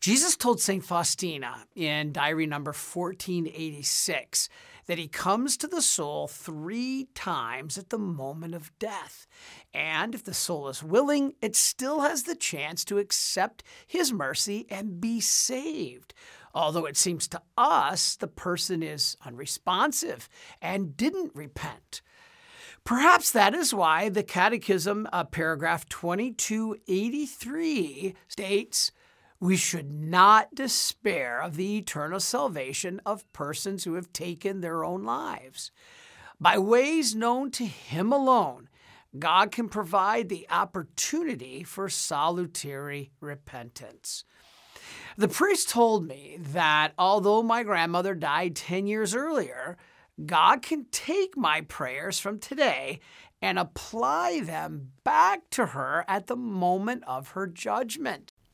Jesus told St. Faustina in diary number 1486 that he comes to the soul three times at the moment of death. And if the soul is willing, it still has the chance to accept his mercy and be saved. Although it seems to us the person is unresponsive and didn't repent. Perhaps that is why the Catechism, uh, paragraph 2283, states we should not despair of the eternal salvation of persons who have taken their own lives. By ways known to Him alone, God can provide the opportunity for salutary repentance. The priest told me that although my grandmother died 10 years earlier, God can take my prayers from today and apply them back to her at the moment of her judgment.